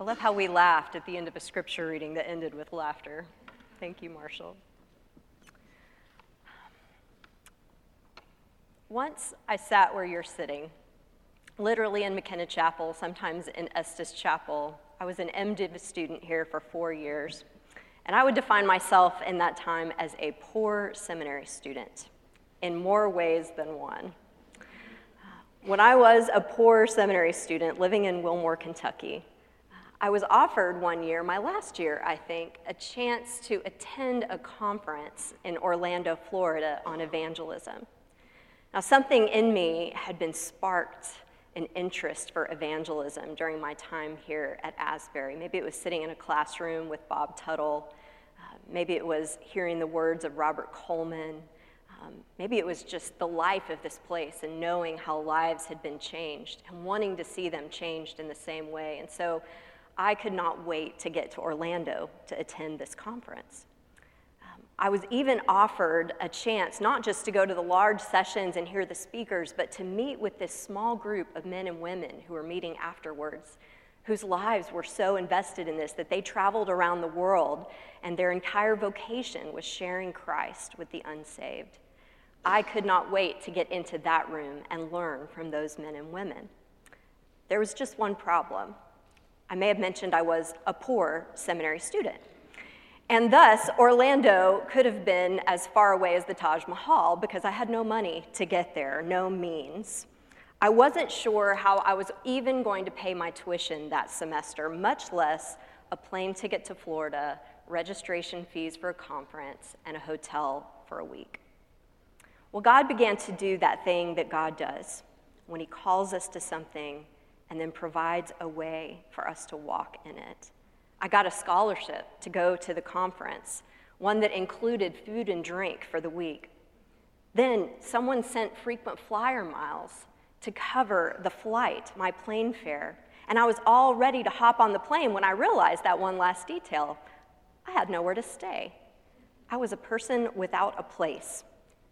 I love how we laughed at the end of a scripture reading that ended with laughter. Thank you, Marshall. Once I sat where you're sitting, literally in McKenna Chapel, sometimes in Estes Chapel. I was an MDiv student here for four years, and I would define myself in that time as a poor seminary student in more ways than one. When I was a poor seminary student living in Wilmore, Kentucky, I was offered one year, my last year, I think, a chance to attend a conference in Orlando, Florida on evangelism. Now, something in me had been sparked an interest for evangelism during my time here at Asbury. Maybe it was sitting in a classroom with Bob Tuttle. Uh, maybe it was hearing the words of Robert Coleman. Um, maybe it was just the life of this place and knowing how lives had been changed and wanting to see them changed in the same way. And so I could not wait to get to Orlando to attend this conference. Um, I was even offered a chance not just to go to the large sessions and hear the speakers, but to meet with this small group of men and women who were meeting afterwards, whose lives were so invested in this that they traveled around the world and their entire vocation was sharing Christ with the unsaved. I could not wait to get into that room and learn from those men and women. There was just one problem. I may have mentioned I was a poor seminary student. And thus, Orlando could have been as far away as the Taj Mahal because I had no money to get there, no means. I wasn't sure how I was even going to pay my tuition that semester, much less a plane ticket to Florida, registration fees for a conference, and a hotel for a week. Well, God began to do that thing that God does when He calls us to something and then provides a way for us to walk in it. I got a scholarship to go to the conference, one that included food and drink for the week. Then someone sent frequent flyer miles to cover the flight, my plane fare. And I was all ready to hop on the plane when I realized that one last detail. I had nowhere to stay. I was a person without a place,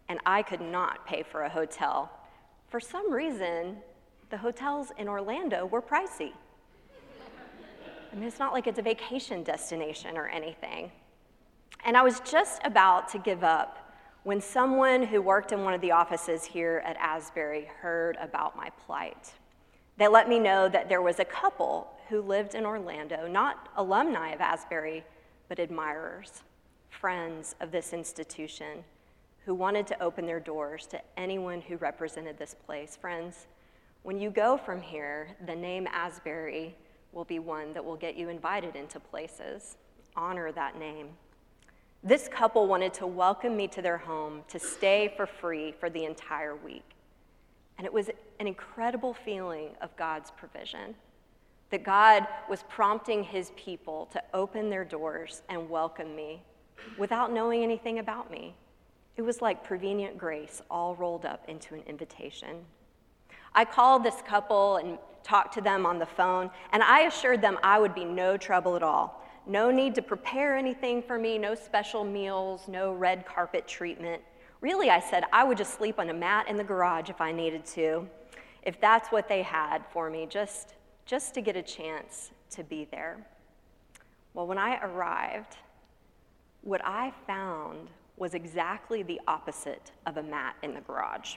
and I could not pay for a hotel. For some reason, the hotels in Orlando were pricey. I mean, it's not like it's a vacation destination or anything. And I was just about to give up when someone who worked in one of the offices here at Asbury heard about my plight. They let me know that there was a couple who lived in Orlando, not alumni of Asbury, but admirers, friends of this institution, who wanted to open their doors to anyone who represented this place. Friends, when you go from here, the name Asbury will be one that will get you invited into places. Honor that name. This couple wanted to welcome me to their home to stay for free for the entire week. And it was an incredible feeling of God's provision that God was prompting his people to open their doors and welcome me without knowing anything about me. It was like prevenient grace all rolled up into an invitation. I called this couple and talked to them on the phone, and I assured them I would be no trouble at all. No need to prepare anything for me, no special meals, no red carpet treatment. Really, I said I would just sleep on a mat in the garage if I needed to, if that's what they had for me, just, just to get a chance to be there. Well, when I arrived, what I found was exactly the opposite of a mat in the garage.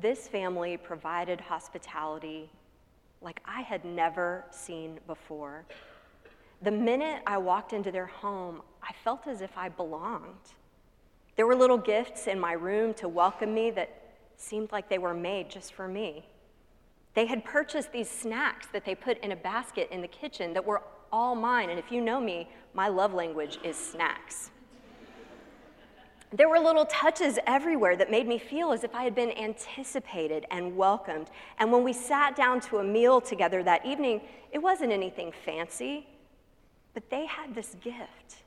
This family provided hospitality like I had never seen before. The minute I walked into their home, I felt as if I belonged. There were little gifts in my room to welcome me that seemed like they were made just for me. They had purchased these snacks that they put in a basket in the kitchen that were all mine. And if you know me, my love language is snacks. There were little touches everywhere that made me feel as if I had been anticipated and welcomed. And when we sat down to a meal together that evening, it wasn't anything fancy, but they had this gift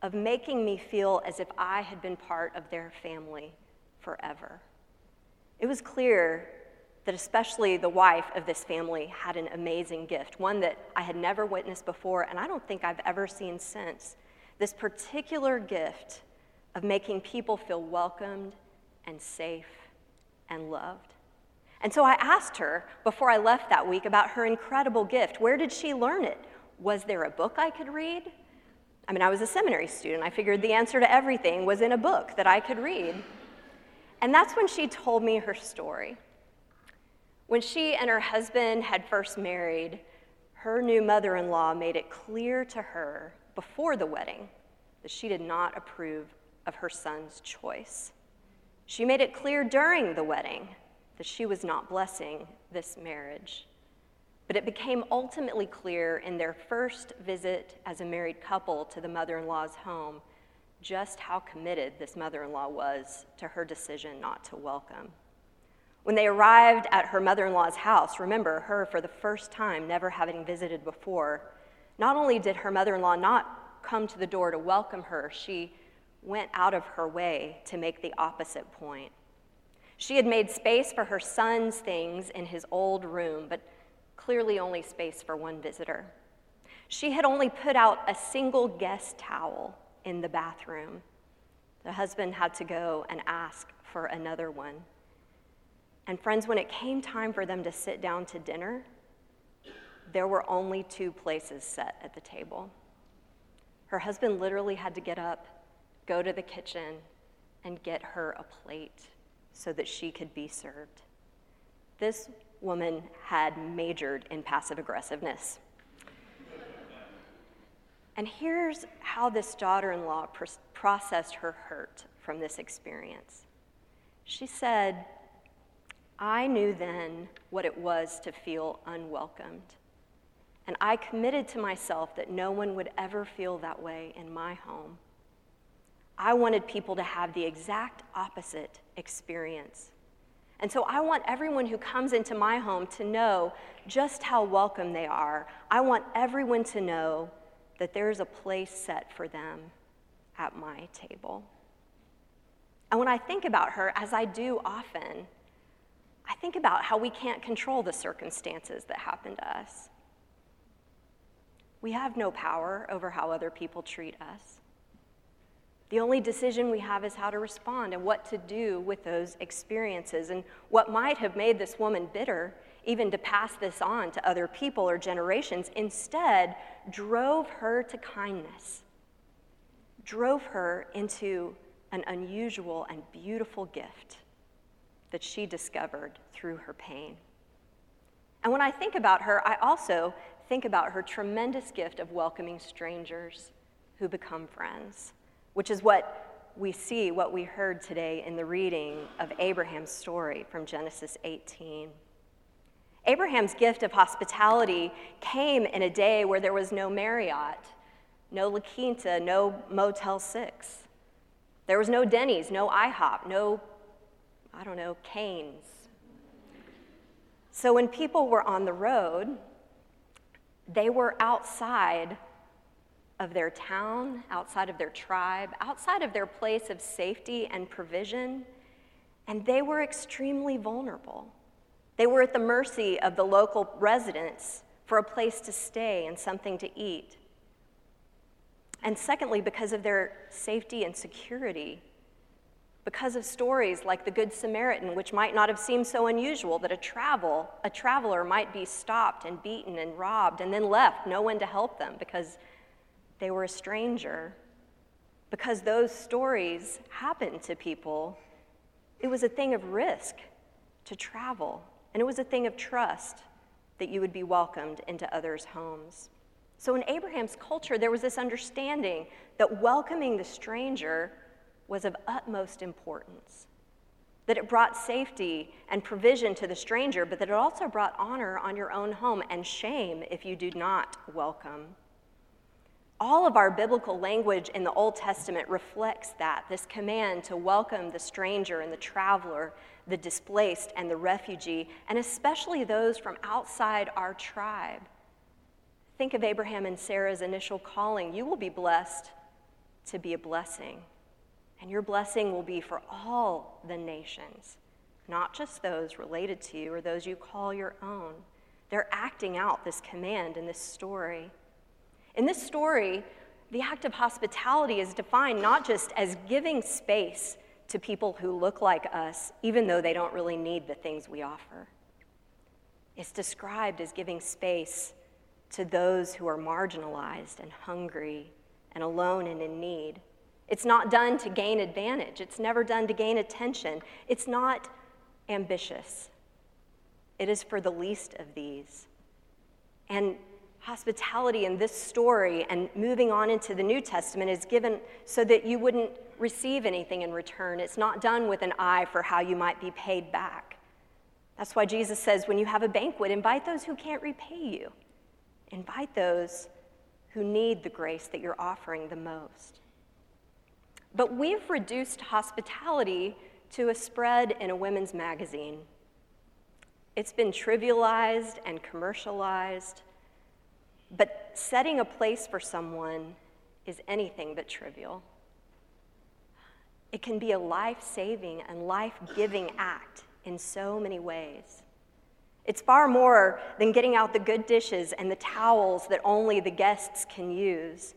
of making me feel as if I had been part of their family forever. It was clear that especially the wife of this family had an amazing gift, one that I had never witnessed before, and I don't think I've ever seen since. This particular gift of making people feel welcomed and safe and loved. And so I asked her before I left that week about her incredible gift. Where did she learn it? Was there a book I could read? I mean, I was a seminary student. I figured the answer to everything was in a book that I could read. And that's when she told me her story. When she and her husband had first married, her new mother in law made it clear to her before the wedding that she did not approve of her son's choice. She made it clear during the wedding that she was not blessing this marriage. But it became ultimately clear in their first visit as a married couple to the mother in law's home just how committed this mother in law was to her decision not to welcome. When they arrived at her mother in law's house, remember her for the first time, never having visited before, not only did her mother in law not come to the door to welcome her, she went out of her way to make the opposite point. She had made space for her son's things in his old room, but clearly only space for one visitor. She had only put out a single guest towel in the bathroom. The husband had to go and ask for another one. And friends, when it came time for them to sit down to dinner, there were only two places set at the table. Her husband literally had to get up, go to the kitchen, and get her a plate so that she could be served. This woman had majored in passive aggressiveness. And here's how this daughter in law pr- processed her hurt from this experience. She said, I knew then what it was to feel unwelcomed. And I committed to myself that no one would ever feel that way in my home. I wanted people to have the exact opposite experience. And so I want everyone who comes into my home to know just how welcome they are. I want everyone to know that there's a place set for them at my table. And when I think about her, as I do often, I think about how we can't control the circumstances that happen to us. We have no power over how other people treat us. The only decision we have is how to respond and what to do with those experiences. And what might have made this woman bitter, even to pass this on to other people or generations, instead drove her to kindness, drove her into an unusual and beautiful gift that she discovered through her pain. And when I think about her, I also think about her tremendous gift of welcoming strangers who become friends which is what we see, what we heard today in the reading of Abraham's story from Genesis 18. Abraham's gift of hospitality came in a day where there was no Marriott, no La Quinta, no Motel 6. There was no Denny's, no IHOP, no, I don't know, Canes. So when people were on the road, they were outside of their town, outside of their tribe, outside of their place of safety and provision, and they were extremely vulnerable. They were at the mercy of the local residents for a place to stay and something to eat. And secondly, because of their safety and security, because of stories like the Good Samaritan, which might not have seemed so unusual that a travel, a traveler might be stopped and beaten and robbed and then left, no one to help them because they were a stranger. Because those stories happened to people, it was a thing of risk to travel, and it was a thing of trust that you would be welcomed into others' homes. So in Abraham's culture, there was this understanding that welcoming the stranger was of utmost importance. That it brought safety and provision to the stranger, but that it also brought honor on your own home and shame if you do not welcome all of our biblical language in the Old Testament reflects that this command to welcome the stranger and the traveler, the displaced and the refugee, and especially those from outside our tribe. Think of Abraham and Sarah's initial calling. You will be blessed to be a blessing, and your blessing will be for all the nations, not just those related to you or those you call your own. They're acting out this command in this story. In this story, the act of hospitality is defined not just as giving space to people who look like us, even though they don't really need the things we offer. It's described as giving space to those who are marginalized and hungry and alone and in need. It's not done to gain advantage. It's never done to gain attention. It's not ambitious. It is for the least of these. And hospitality in this story and moving on into the New Testament is given so that you wouldn't receive anything in return. It's not done with an eye for how you might be paid back. That's why Jesus says when you have a banquet, invite those who can't repay you, invite those who need the grace that you're offering the most. But we've reduced hospitality to a spread in a women's magazine. It's been trivialized and commercialized, but setting a place for someone is anything but trivial. It can be a life saving and life giving act in so many ways. It's far more than getting out the good dishes and the towels that only the guests can use,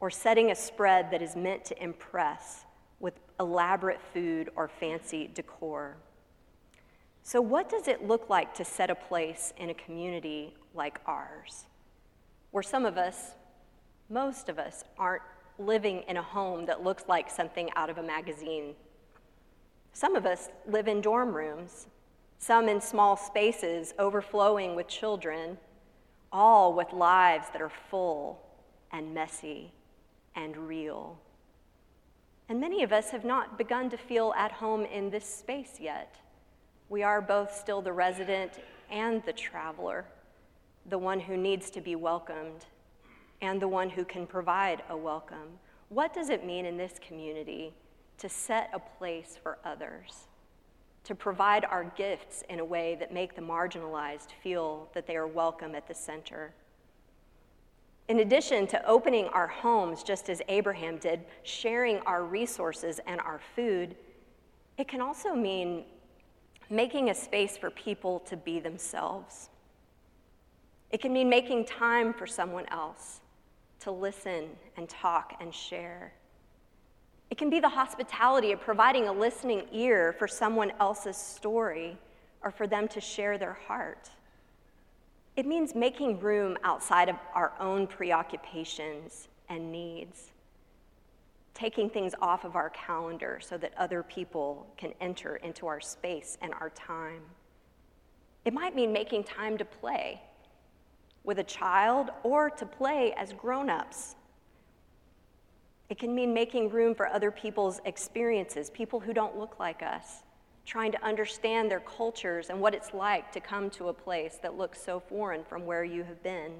or setting a spread that is meant to impress with elaborate food or fancy decor. So, what does it look like to set a place in a community like ours, where some of us, most of us, aren't living in a home that looks like something out of a magazine? Some of us live in dorm rooms, some in small spaces overflowing with children, all with lives that are full and messy and real. And many of us have not begun to feel at home in this space yet. We are both still the resident and the traveler, the one who needs to be welcomed and the one who can provide a welcome. What does it mean in this community to set a place for others? To provide our gifts in a way that make the marginalized feel that they are welcome at the center. In addition to opening our homes, just as Abraham did, sharing our resources and our food, it can also mean making a space for people to be themselves. It can mean making time for someone else to listen and talk and share. It can be the hospitality of providing a listening ear for someone else's story or for them to share their heart. It means making room outside of our own preoccupations and needs, taking things off of our calendar so that other people can enter into our space and our time. It might mean making time to play with a child or to play as grown ups. It can mean making room for other people's experiences, people who don't look like us trying to understand their cultures and what it's like to come to a place that looks so foreign from where you have been.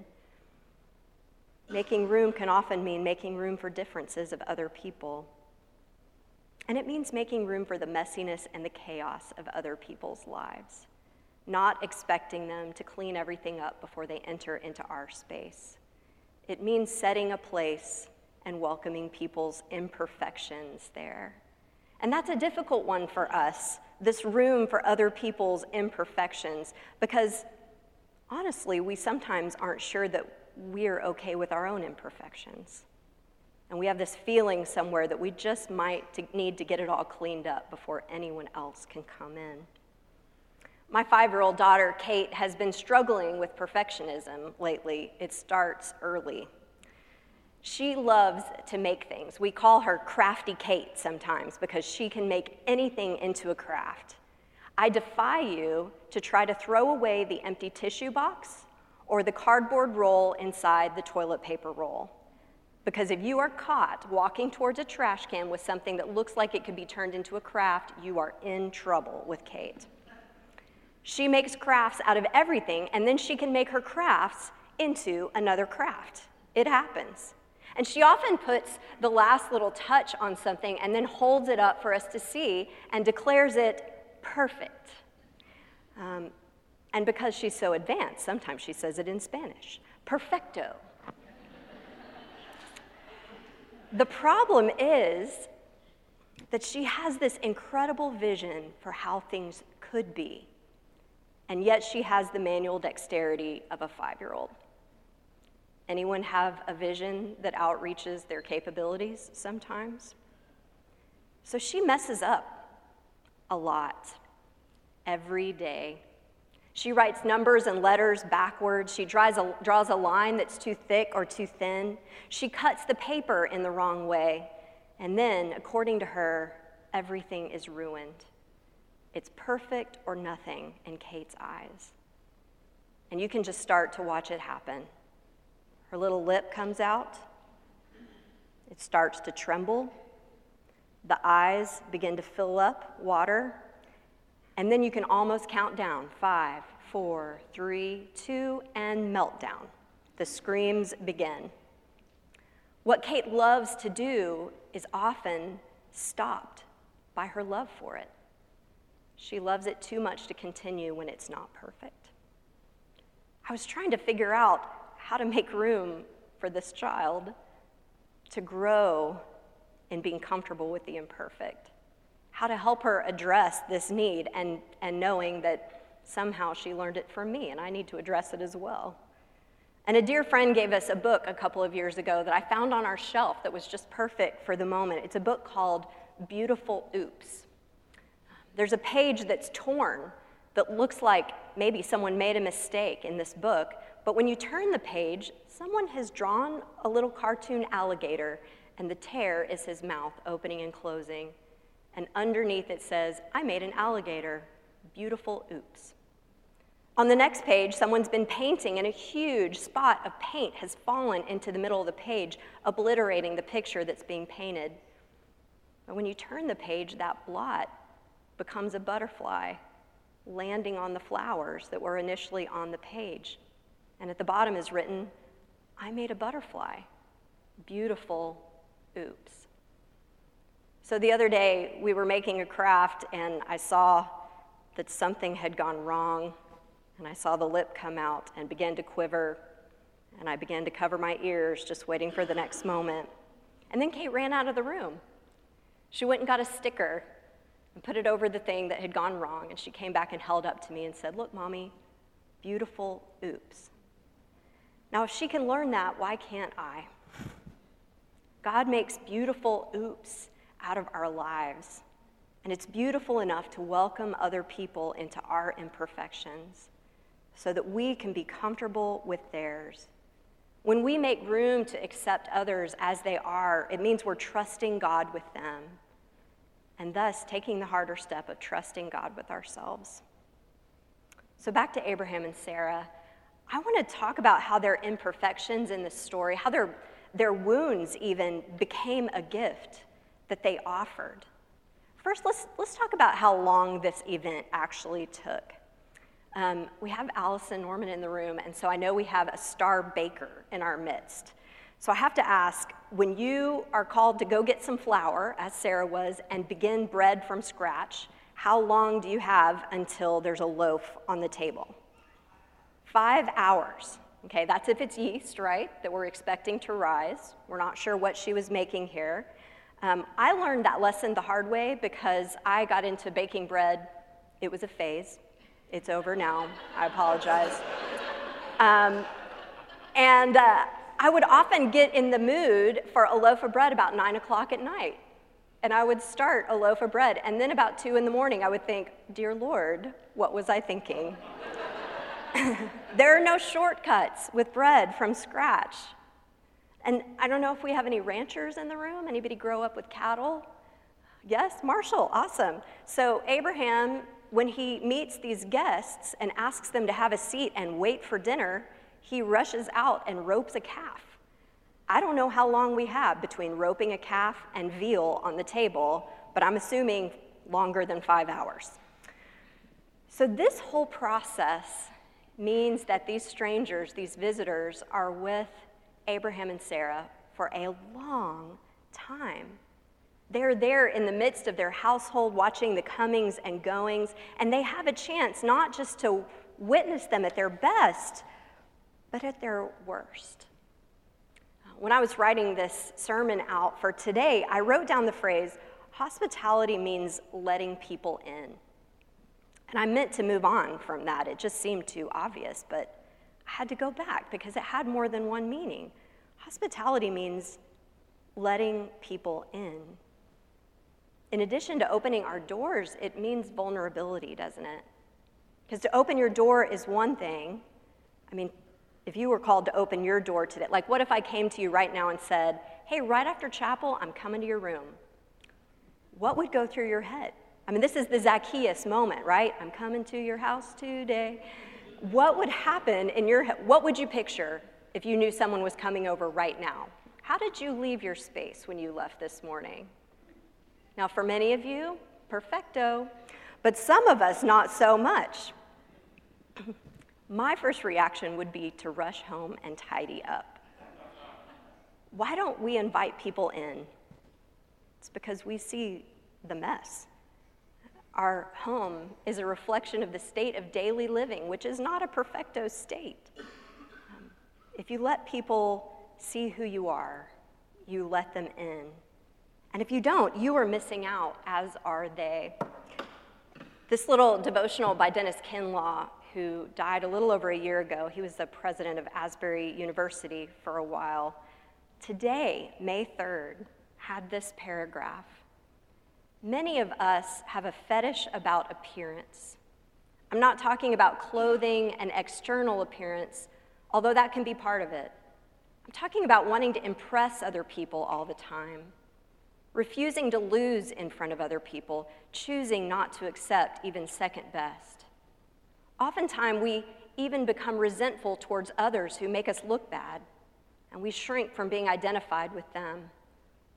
Making room can often mean making room for differences of other people. And it means making room for the messiness and the chaos of other people's lives, not expecting them to clean everything up before they enter into our space. It means setting a place and welcoming people's imperfections there. And that's a difficult one for us this room for other people's imperfections because honestly, we sometimes aren't sure that we're okay with our own imperfections. And we have this feeling somewhere that we just might need to get it all cleaned up before anyone else can come in. My five year old daughter, Kate, has been struggling with perfectionism lately. It starts early. She loves to make things. We call her Crafty Kate sometimes because she can make anything into a craft. I defy you to try to throw away the empty tissue box or the cardboard roll inside the toilet paper roll. Because if you are caught walking towards a trash can with something that looks like it could be turned into a craft, you are in trouble with Kate. She makes crafts out of everything, and then she can make her crafts into another craft. It happens. And she often puts the last little touch on something and then holds it up for us to see and declares it perfect. Um, and because she's so advanced, sometimes she says it in Spanish perfecto. the problem is that she has this incredible vision for how things could be, and yet she has the manual dexterity of a five year old. Anyone have a vision that outreaches their capabilities sometimes? So she messes up a lot every day. She writes numbers and letters backwards. She draws a, draws a line that's too thick or too thin. She cuts the paper in the wrong way. And then, according to her, everything is ruined. It's perfect or nothing in Kate's eyes. And you can just start to watch it happen. Her little lip comes out, it starts to tremble. The eyes begin to fill up water and then you can almost count down five, four, three, two, and meltdown. The screams begin. What Kate loves to do is often stopped by her love for it. She loves it too much to continue when it's not perfect. I was trying to figure out how to make room for this child to grow in being comfortable with the imperfect how to help her address this need and, and knowing that somehow she learned it from me and I need to address it as well. And a dear friend gave us a book a couple of years ago that I found on our shelf that was just perfect for the moment. It's a book called Beautiful Oops. There's a page that's torn that looks like maybe someone made a mistake in this book, but when you turn the page, someone has drawn a little cartoon alligator, and the tear is his mouth opening and closing and underneath it says, I made an alligator. Beautiful oops. On the next page, someone's been painting, and a huge spot of paint has fallen into the middle of the page, obliterating the picture that's being painted. But when you turn the page, that blot becomes a butterfly landing on the flowers that were initially on the page. And at the bottom is written, I made a butterfly. Beautiful oops. So the other day, we were making a craft, and I saw that something had gone wrong, and I saw the lip come out and begin to quiver, and I began to cover my ears, just waiting for the next moment. And then Kate ran out of the room. She went and got a sticker and put it over the thing that had gone wrong, and she came back and held up to me and said, Look, mommy, beautiful oops. Now, if she can learn that, why can't I? God makes beautiful oops out of our lives. And it's beautiful enough to welcome other people into our imperfections so that we can be comfortable with theirs. When we make room to accept others as they are, it means we're trusting God with them and thus taking the harder step of trusting God with ourselves. So, back to Abraham and Sarah, I want to talk about how their imperfections in this story, how their, their wounds even became a gift that they offered. First, let's, let's talk about how long this event actually took. Um, we have Allison Norman in the room, and so I know we have a star baker in our midst. So I have to ask when you are called to go get some flour, as Sarah was, and begin bread from scratch, how long do you have until there's a loaf on the table? Five hours. Okay, that's if it's yeast, right, that we're expecting to rise. We're not sure what she was making here. Um, I learned that lesson the hard way because I got into baking bread. It was a phase. It's over now. I apologize. Um, and uh, I would often get in the mood for a loaf of bread about 9 o'clock at night. And I would start a loaf of bread. And then about 2 in the morning, I would think, Dear Lord, what was I thinking? there are no shortcuts with bread from scratch. And I don't know if we have any ranchers in the room. Anybody grow up with cattle? Yes, Marshall, awesome. So, Abraham, when he meets these guests and asks them to have a seat and wait for dinner, he rushes out and ropes a calf. I don't know how long we have between roping a calf and veal on the table, but I'm assuming longer than five hours. So, this whole process means that these strangers, these visitors, are with Abraham and Sarah for a long time. They're there in the midst of their household, watching the comings and goings, and they have a chance not just to witness them at their best, but at their worst. When I was writing this sermon out for today, I wrote down the phrase hospitality means letting people in. And I meant to move on from that. It just seemed too obvious, but I had to go back because it had more than one meaning. Hospitality means letting people in. in addition to opening our doors, it means vulnerability, doesn't it? Because to open your door is one thing. I mean, if you were called to open your door today, like what if I came to you right now and said, hey, right after chapel, I'm coming to your room? What would go through your head? I mean, this is the Zacchaeus moment, right? I'm coming to your house today. What would happen in your head? What would you picture if you knew someone was coming over right now? How did you leave your space when you left this morning? Now, for many of you, perfecto, but some of us, not so much. My first reaction would be to rush home and tidy up. Why don't we invite people in? It's because we see the mess. Our home is a reflection of the state of daily living, which is not a perfecto state. Um, if you let people see who you are, you let them in. And if you don't, you are missing out, as are they. This little devotional by Dennis Kinlaw, who died a little over a year ago, he was the president of Asbury University for a while. Today, May 3rd, had this paragraph Many of us have a fetish about appearance. I'm not talking about clothing and external appearance, although that can be part of it. I'm talking about wanting to impress other people all the time, refusing to lose in front of other people, choosing not to accept even second best. Oftentimes, we even become resentful towards others who make us look bad, and we shrink from being identified with them.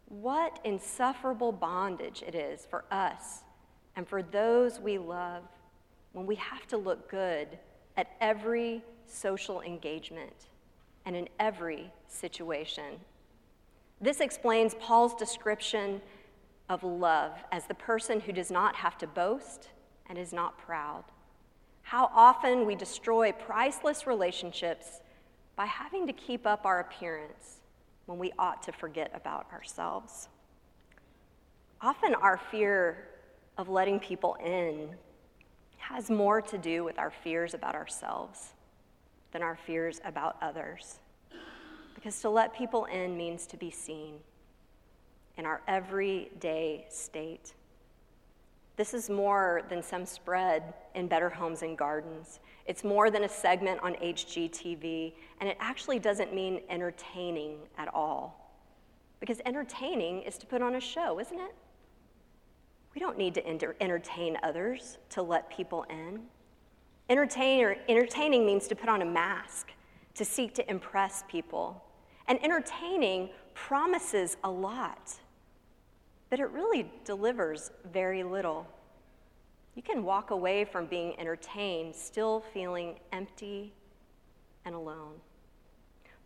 What insufferable bondage it is for us and for those we love when we have to look good at every social engagement and in every situation. This explains Paul's description of love as the person who does not have to boast and is not proud. How often we destroy priceless relationships by having to keep up our appearance when we ought to forget about ourselves. Often, our fear of letting people in has more to do with our fears about ourselves than our fears about others. Because to let people in means to be seen in our everyday state. This is more than some spread in Better Homes and Gardens. It's more than a segment on HGTV, and it actually doesn't mean entertaining at all. Because entertaining is to put on a show, isn't it? We don't need to enter- entertain others to let people in. Entertain entertaining means to put on a mask, to seek to impress people. And entertaining promises a lot but it really delivers very little. You can walk away from being entertained still feeling empty and alone.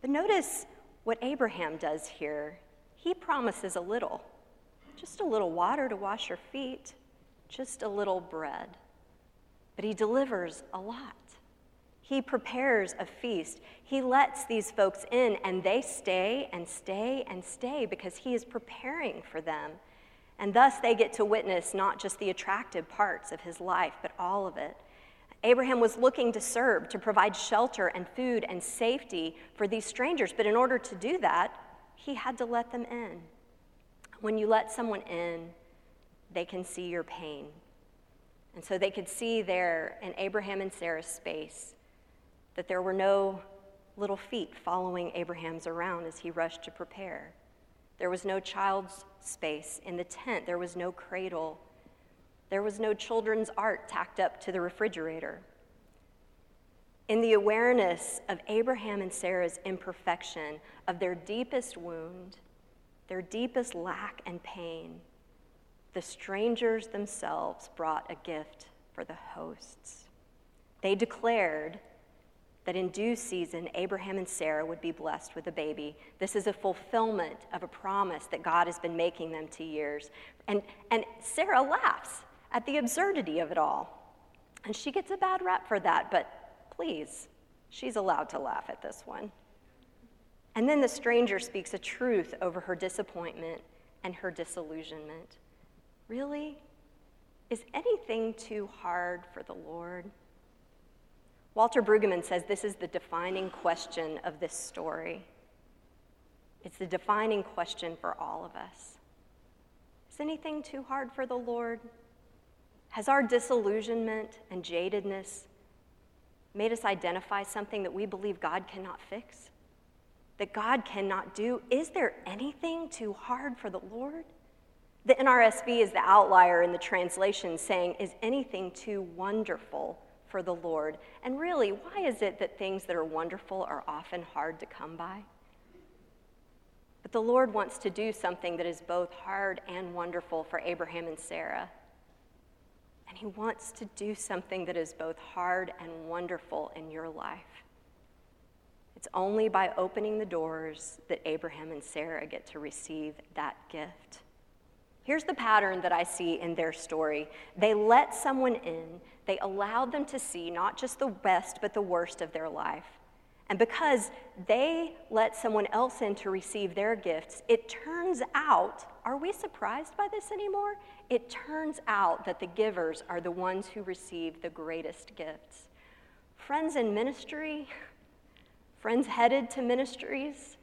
But notice what Abraham does here. He promises a little just a little water to wash your feet, just a little bread. But he delivers a lot. He prepares a feast. He lets these folks in, and they stay and stay and stay because he is preparing for them and thus they get to witness not just the attractive parts of his life, but all of it. Abraham was looking to serve, to provide shelter and food and safety for these strangers, but in order to do that, he had to let them in. When you let someone in, they can see your pain. And so they could see there in Abraham and Sarah's space that there were no little feet following Abraham's around as he rushed to prepare. There was no child's space in the tent, there was no cradle, there was no children's art tacked up to the refrigerator. In the awareness of Abraham and Sarah's imperfection, of their deepest wound, their deepest lack and pain, the strangers themselves brought a gift for the hosts. They declared that in due season, Abraham and Sarah would be blessed with a baby. This is a fulfillment of a promise that God has been making them to years. And, and Sarah laughs at the absurdity of it all. And she gets a bad rap for that, but please, she's allowed to laugh at this one. And then the stranger speaks a truth over her disappointment and her disillusionment. Really? Is anything too hard for the Lord? Walter Brueggemann says this is the defining question of this story. It's the defining question for all of us. Is anything too hard for the Lord? Has our disillusionment and jadedness made us identify something that we believe God cannot fix? That God cannot do? Is there anything too hard for the Lord? The NRSV is the outlier in the translation saying, Is anything too wonderful for the Lord? And really, why is it that things that are wonderful are often hard to come by? But the Lord wants to do something that is both hard and wonderful for Abraham and Sarah. And He wants to do something that is both hard and wonderful in your life. It's only by opening the doors that Abraham and Sarah get to receive that gift. Here's the pattern that I see in their story they let someone in, they allowed them to see not just the best, but the worst of their life. And because they let someone else in to receive their gifts, it turns out are we surprised by this anymore? It turns out that the givers are the ones who receive the greatest gifts. Friends in ministry, friends headed to ministries,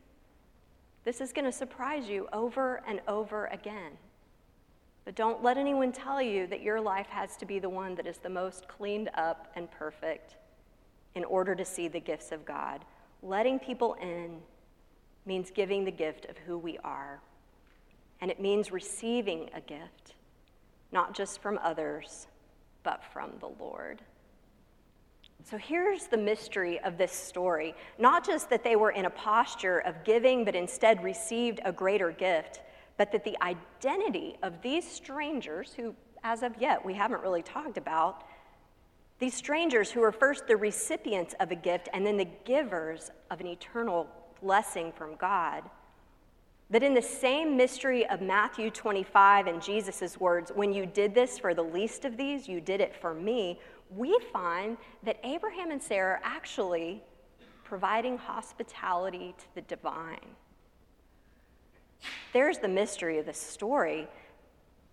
this is going to surprise you over and over again. But don't let anyone tell you that your life has to be the one that is the most cleaned up and perfect in order to see the gifts of God. Letting people in means giving the gift of who we are, and it means receiving a gift, not just from others, but from the Lord. So here's the mystery of this story not just that they were in a posture of giving, but instead received a greater gift, but that the identity of these strangers, who as of yet we haven't really talked about, these strangers who are first the recipients of a gift and then the givers of an eternal blessing from God. That in the same mystery of Matthew 25 and Jesus' words, when you did this for the least of these, you did it for me, we find that Abraham and Sarah are actually providing hospitality to the divine. There's the mystery of the story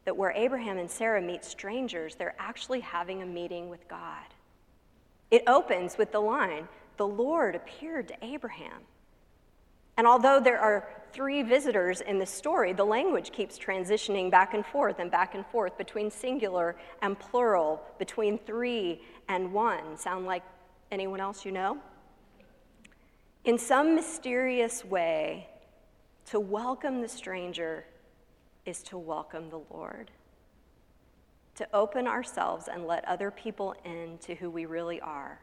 that where Abraham and Sarah meet strangers, they're actually having a meeting with God. It opens with the line The Lord appeared to Abraham. And although there are three visitors in the story, the language keeps transitioning back and forth and back and forth between singular and plural, between three and one. Sound like anyone else you know? In some mysterious way, to welcome the stranger is to welcome the Lord, to open ourselves and let other people in to who we really are,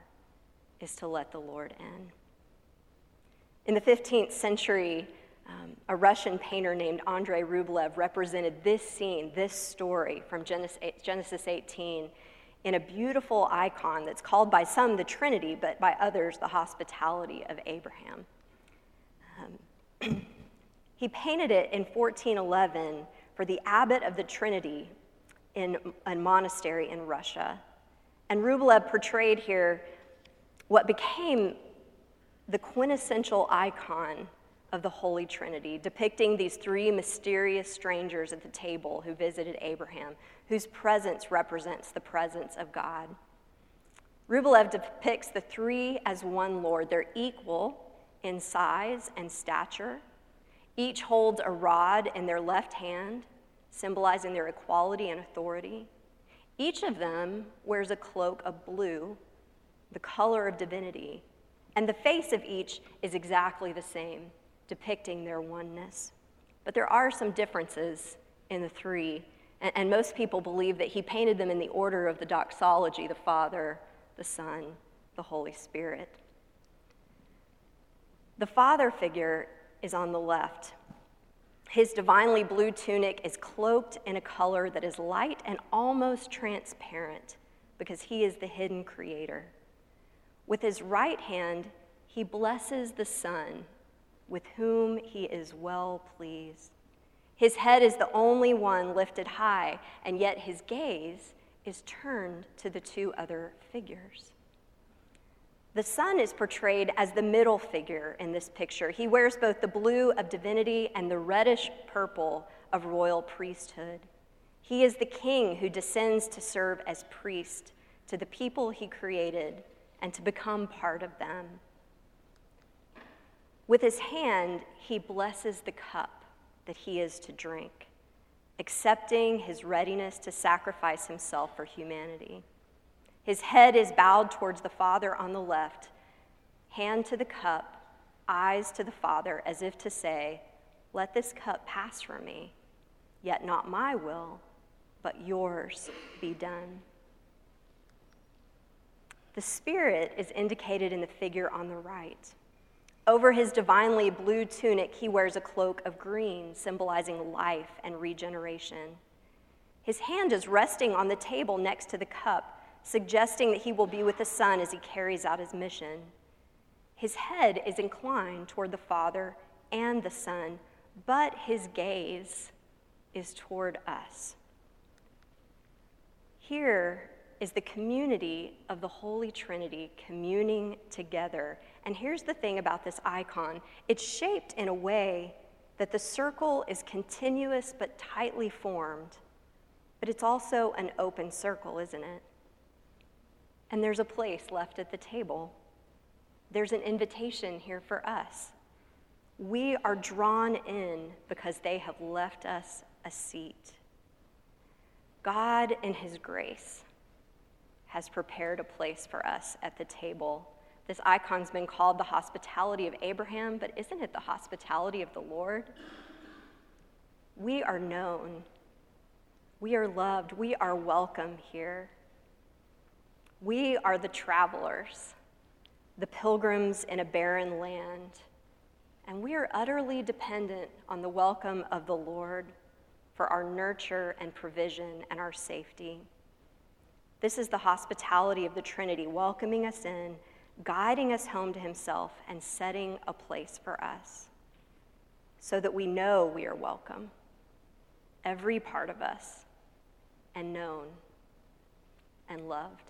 is to let the Lord in. In the 15th century, um, a Russian painter named Andrei Rublev represented this scene, this story from Genesis 18, in a beautiful icon that's called by some the Trinity, but by others the hospitality of Abraham. He painted it in 1411 for the abbot of the Trinity in a monastery in Russia. And Rublev portrayed here what became the quintessential icon of the Holy Trinity, depicting these three mysterious strangers at the table who visited Abraham, whose presence represents the presence of God. Rublev depicts the three as one Lord. They're equal in size and stature, each holds a rod in their left hand, symbolizing their equality and authority. Each of them wears a cloak of blue, the color of divinity, and the face of each is exactly the same, depicting their oneness. But there are some differences in the three, and, and most people believe that he painted them in the order of the doxology the Father, the Son, the Holy Spirit. The Father figure is on the left. His divinely blue tunic is cloaked in a color that is light and almost transparent because he is the hidden creator. With his right hand, he blesses the Son with whom he is well pleased. His head is the only one lifted high, and yet his gaze is turned to the two other figures. The Son is portrayed as the middle figure in this picture. He wears both the blue of divinity and the reddish purple of royal priesthood. He is the king who descends to serve as priest to the people he created and to become part of them. With his hand, he blesses the cup that he is to drink. accepting his readiness to sacrifice himself for humanity. His head is bowed towards the Father on the left, hand to the cup, eyes to the Father, as if to say, Let this cup pass from me, yet not my will, but yours be done. The Spirit is indicated in the figure on the right. Over his divinely blue tunic, he wears a cloak of green, symbolizing life and regeneration. His hand is resting on the table next to the cup, suggesting that he will be with the Son as he carries out his mission. His head is inclined toward the Father and the Son, but his gaze is toward us. Here is the community of the Holy Trinity communing together and here's the thing about this icon it's shaped in a way that the circle is continuous but tightly formed, but it's also an open circle, isn't it? And there's a place left at the table. There's an invitation here for us. We are drawn in because they have left us a seat. God, in His grace, has prepared a place for us at the table this icon's been called the hospitality of Abraham, but isn't it the hospitality of the Lord? We are known. We are loved. We are welcome here. We are the travelers, the pilgrims in a barren land, and we are utterly dependent on the welcome of the Lord for our nurture and provision and our safety. This is the hospitality of the Trinity, welcoming us in guiding us home to Himself and setting a place for us so that we know we are welcome, every part of us, and known and loved.